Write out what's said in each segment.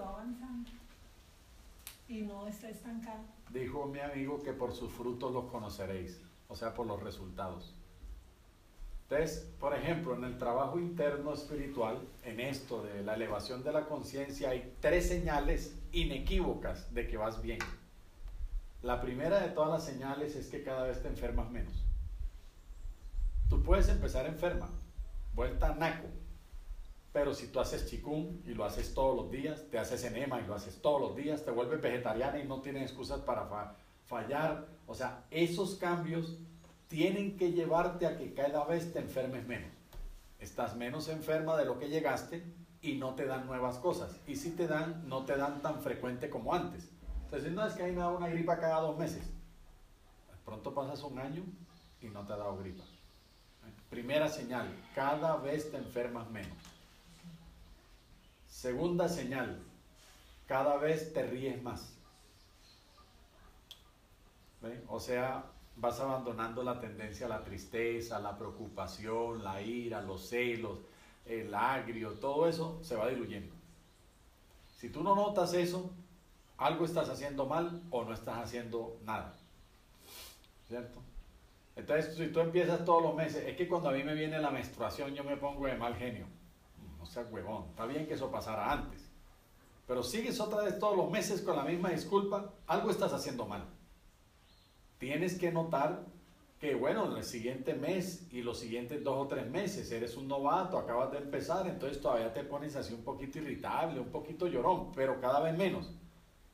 va avanzando y no está estancado. Dijo mi amigo que por sus frutos los conoceréis, o sea, por los resultados. Entonces, por ejemplo, en el trabajo interno espiritual, en esto de la elevación de la conciencia, hay tres señales inequívocas de que vas bien. La primera de todas las señales es que cada vez te enfermas menos. Tú puedes empezar enferma, vuelta naco, pero si tú haces chikung y lo haces todos los días, te haces enema y lo haces todos los días, te vuelves vegetariana y no tienes excusas para fallar. O sea, esos cambios tienen que llevarte a que cada vez te enfermes menos. Estás menos enferma de lo que llegaste y no te dan nuevas cosas. Y si te dan, no te dan tan frecuente como antes. Entonces, no es que hay me una gripa cada dos meses. Pronto pasas un año y no te ha dado gripa. Primera señal, cada vez te enfermas menos. Segunda señal, cada vez te ríes más. O sea, vas abandonando la tendencia a la tristeza, la preocupación, la ira, los celos, el agrio, todo eso se va diluyendo. Si tú no notas eso, algo estás haciendo mal o no estás haciendo nada. ¿Cierto? Entonces, si tú empiezas todos los meses, es que cuando a mí me viene la menstruación yo me pongo de mal genio. No seas huevón, está bien que eso pasara antes. Pero sigues otra vez todos los meses con la misma disculpa, algo estás haciendo mal tienes que notar que, bueno, en el siguiente mes y los siguientes dos o tres meses eres un novato, acabas de empezar, entonces todavía te pones así un poquito irritable, un poquito llorón, pero cada vez menos.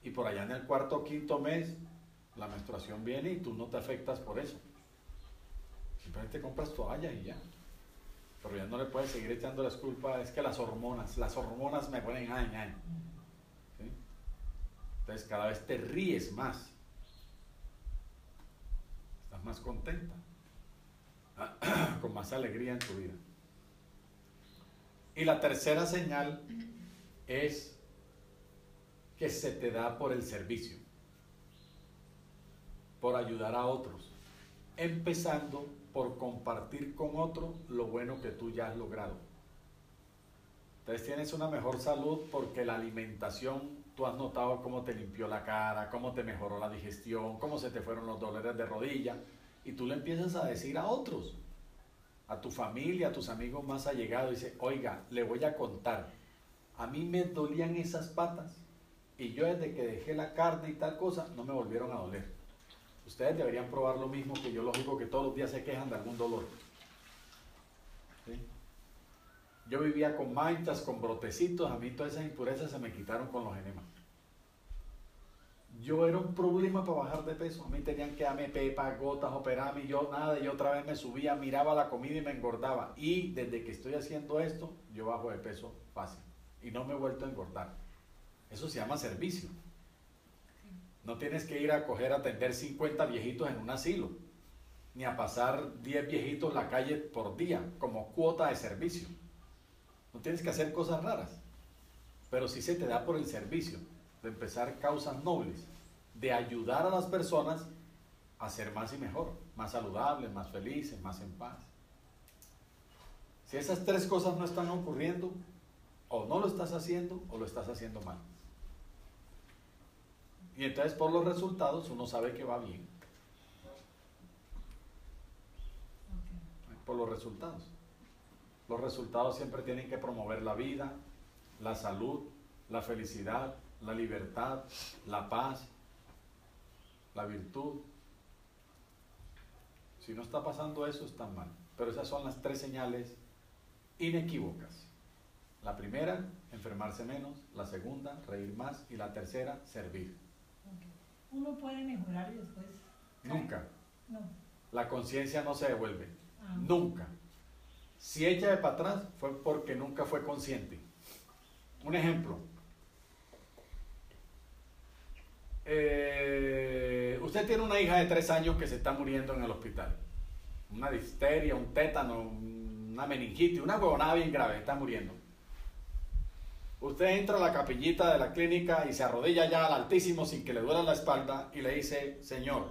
Y por allá en el cuarto o quinto mes, la menstruación viene y tú no te afectas por eso. Simplemente compras toalla y ya. No le puedes seguir echando la culpa, es que las hormonas, las hormonas me ponen ay, ay. Entonces cada vez te ríes más más contenta, con más alegría en tu vida. Y la tercera señal es que se te da por el servicio, por ayudar a otros, empezando por compartir con otro lo bueno que tú ya has logrado. Entonces tienes una mejor salud porque la alimentación tú has notado cómo te limpió la cara, cómo te mejoró la digestión, cómo se te fueron los dolores de rodilla. Y tú le empiezas a decir a otros, a tu familia, a tus amigos más allegados, dice, oiga, le voy a contar, a mí me dolían esas patas y yo desde que dejé la carne y tal cosa, no me volvieron a doler. Ustedes deberían probar lo mismo que yo, lógico que todos los días se quejan de algún dolor. Yo vivía con manchas, con brotecitos, a mí todas esas impurezas se me quitaron con los enemas. Yo era un problema para bajar de peso. A mí tenían que darme pepa, gotas, operarme, y yo nada, y otra vez me subía, miraba la comida y me engordaba. Y desde que estoy haciendo esto, yo bajo de peso fácil. Y no me he vuelto a engordar. Eso se llama servicio. No tienes que ir a coger a atender 50 viejitos en un asilo, ni a pasar 10 viejitos la calle por día como cuota de servicio. No tienes que hacer cosas raras, pero sí se te da por el servicio, de empezar causas nobles, de ayudar a las personas a ser más y mejor, más saludables, más felices, más en paz. Si esas tres cosas no están ocurriendo, o no lo estás haciendo o lo estás haciendo mal. Y entonces por los resultados uno sabe que va bien. Por los resultados. Los resultados siempre tienen que promover la vida, la salud, la felicidad, la libertad, la paz, la virtud. Si no está pasando eso, está mal. Pero esas son las tres señales inequívocas. La primera, enfermarse menos. La segunda, reír más. Y la tercera, servir. Uno puede mejorar y después... Nunca. No. La conciencia no se devuelve. Ah. Nunca. Si echa de para atrás fue porque nunca fue consciente. Un ejemplo. Eh, usted tiene una hija de tres años que se está muriendo en el hospital. Una disteria, un tétano, una meningitis, una huevonada bien grave, está muriendo. Usted entra a la capillita de la clínica y se arrodilla ya al Altísimo sin que le duela la espalda y le dice, Señor,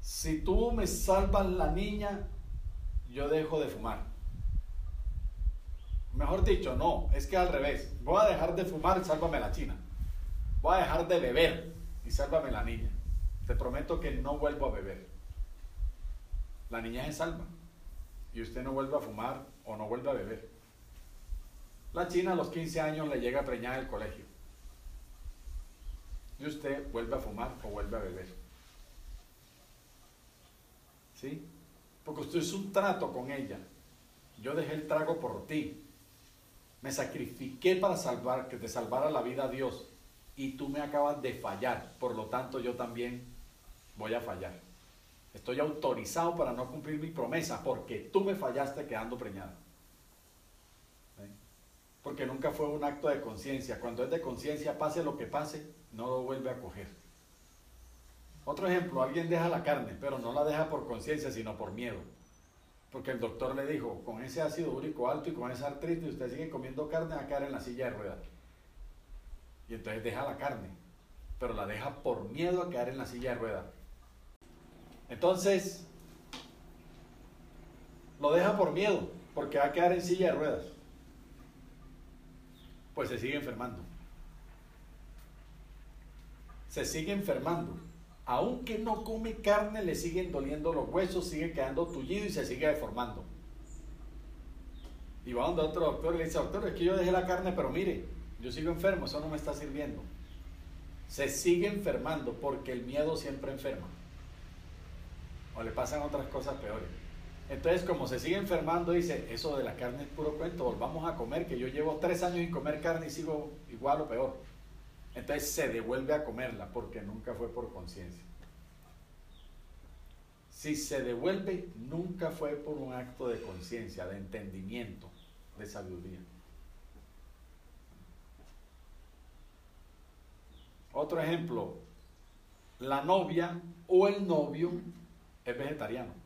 si tú me salvas la niña, yo dejo de fumar. Mejor dicho, no, es que al revés. Voy a dejar de fumar y sálvame la china. Voy a dejar de beber y sálvame la niña. Te prometo que no vuelvo a beber. La niña se salva. Y usted no vuelve a fumar o no vuelve a beber. La china a los 15 años le llega a preñar el colegio. Y usted vuelve a fumar o vuelve a beber. ¿Sí? Porque usted es un trato con ella. Yo dejé el trago por ti. Me sacrifiqué para salvar, que te salvara la vida a Dios. Y tú me acabas de fallar. Por lo tanto, yo también voy a fallar. Estoy autorizado para no cumplir mi promesa porque tú me fallaste quedando preñada. Porque nunca fue un acto de conciencia. Cuando es de conciencia, pase lo que pase, no lo vuelve a coger. Otro ejemplo, alguien deja la carne, pero no la deja por conciencia, sino por miedo. Porque el doctor le dijo, con ese ácido úrico alto y con esa artritis, usted sigue comiendo carne, va a caer en la silla de ruedas. Y entonces deja la carne, pero la deja por miedo a caer en la silla de ruedas. Entonces, lo deja por miedo, porque va a quedar en silla de ruedas. Pues se sigue enfermando. Se sigue enfermando aunque no come carne, le siguen doliendo los huesos, sigue quedando tullido y se sigue deformando. Y va donde otro doctor y le dice, doctor, es que yo dejé la carne, pero mire, yo sigo enfermo, eso no me está sirviendo. Se sigue enfermando porque el miedo siempre enferma. O le pasan otras cosas peores. Entonces, como se sigue enfermando, dice, eso de la carne es puro cuento, volvamos a comer, que yo llevo tres años sin comer carne y sigo igual o peor. Entonces se devuelve a comerla porque nunca fue por conciencia. Si se devuelve, nunca fue por un acto de conciencia, de entendimiento, de sabiduría. Otro ejemplo, la novia o el novio es vegetariano.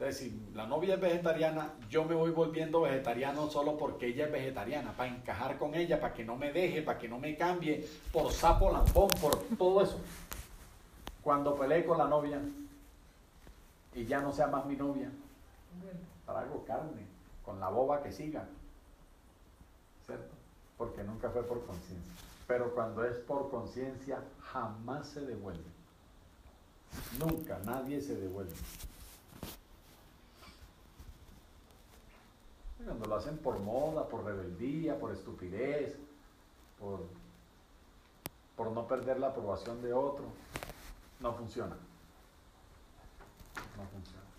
Entonces, si la novia es vegetariana, yo me voy volviendo vegetariano solo porque ella es vegetariana, para encajar con ella, para que no me deje, para que no me cambie, por sapo lampón, por todo eso. Cuando peleé con la novia y ya no sea más mi novia, para algo carne, con la boba que siga, ¿cierto? Porque nunca fue por conciencia. Pero cuando es por conciencia, jamás se devuelve. Nunca, nadie se devuelve. Cuando lo hacen por moda, por rebeldía, por estupidez, por, por no perder la aprobación de otro, no funciona. No funciona.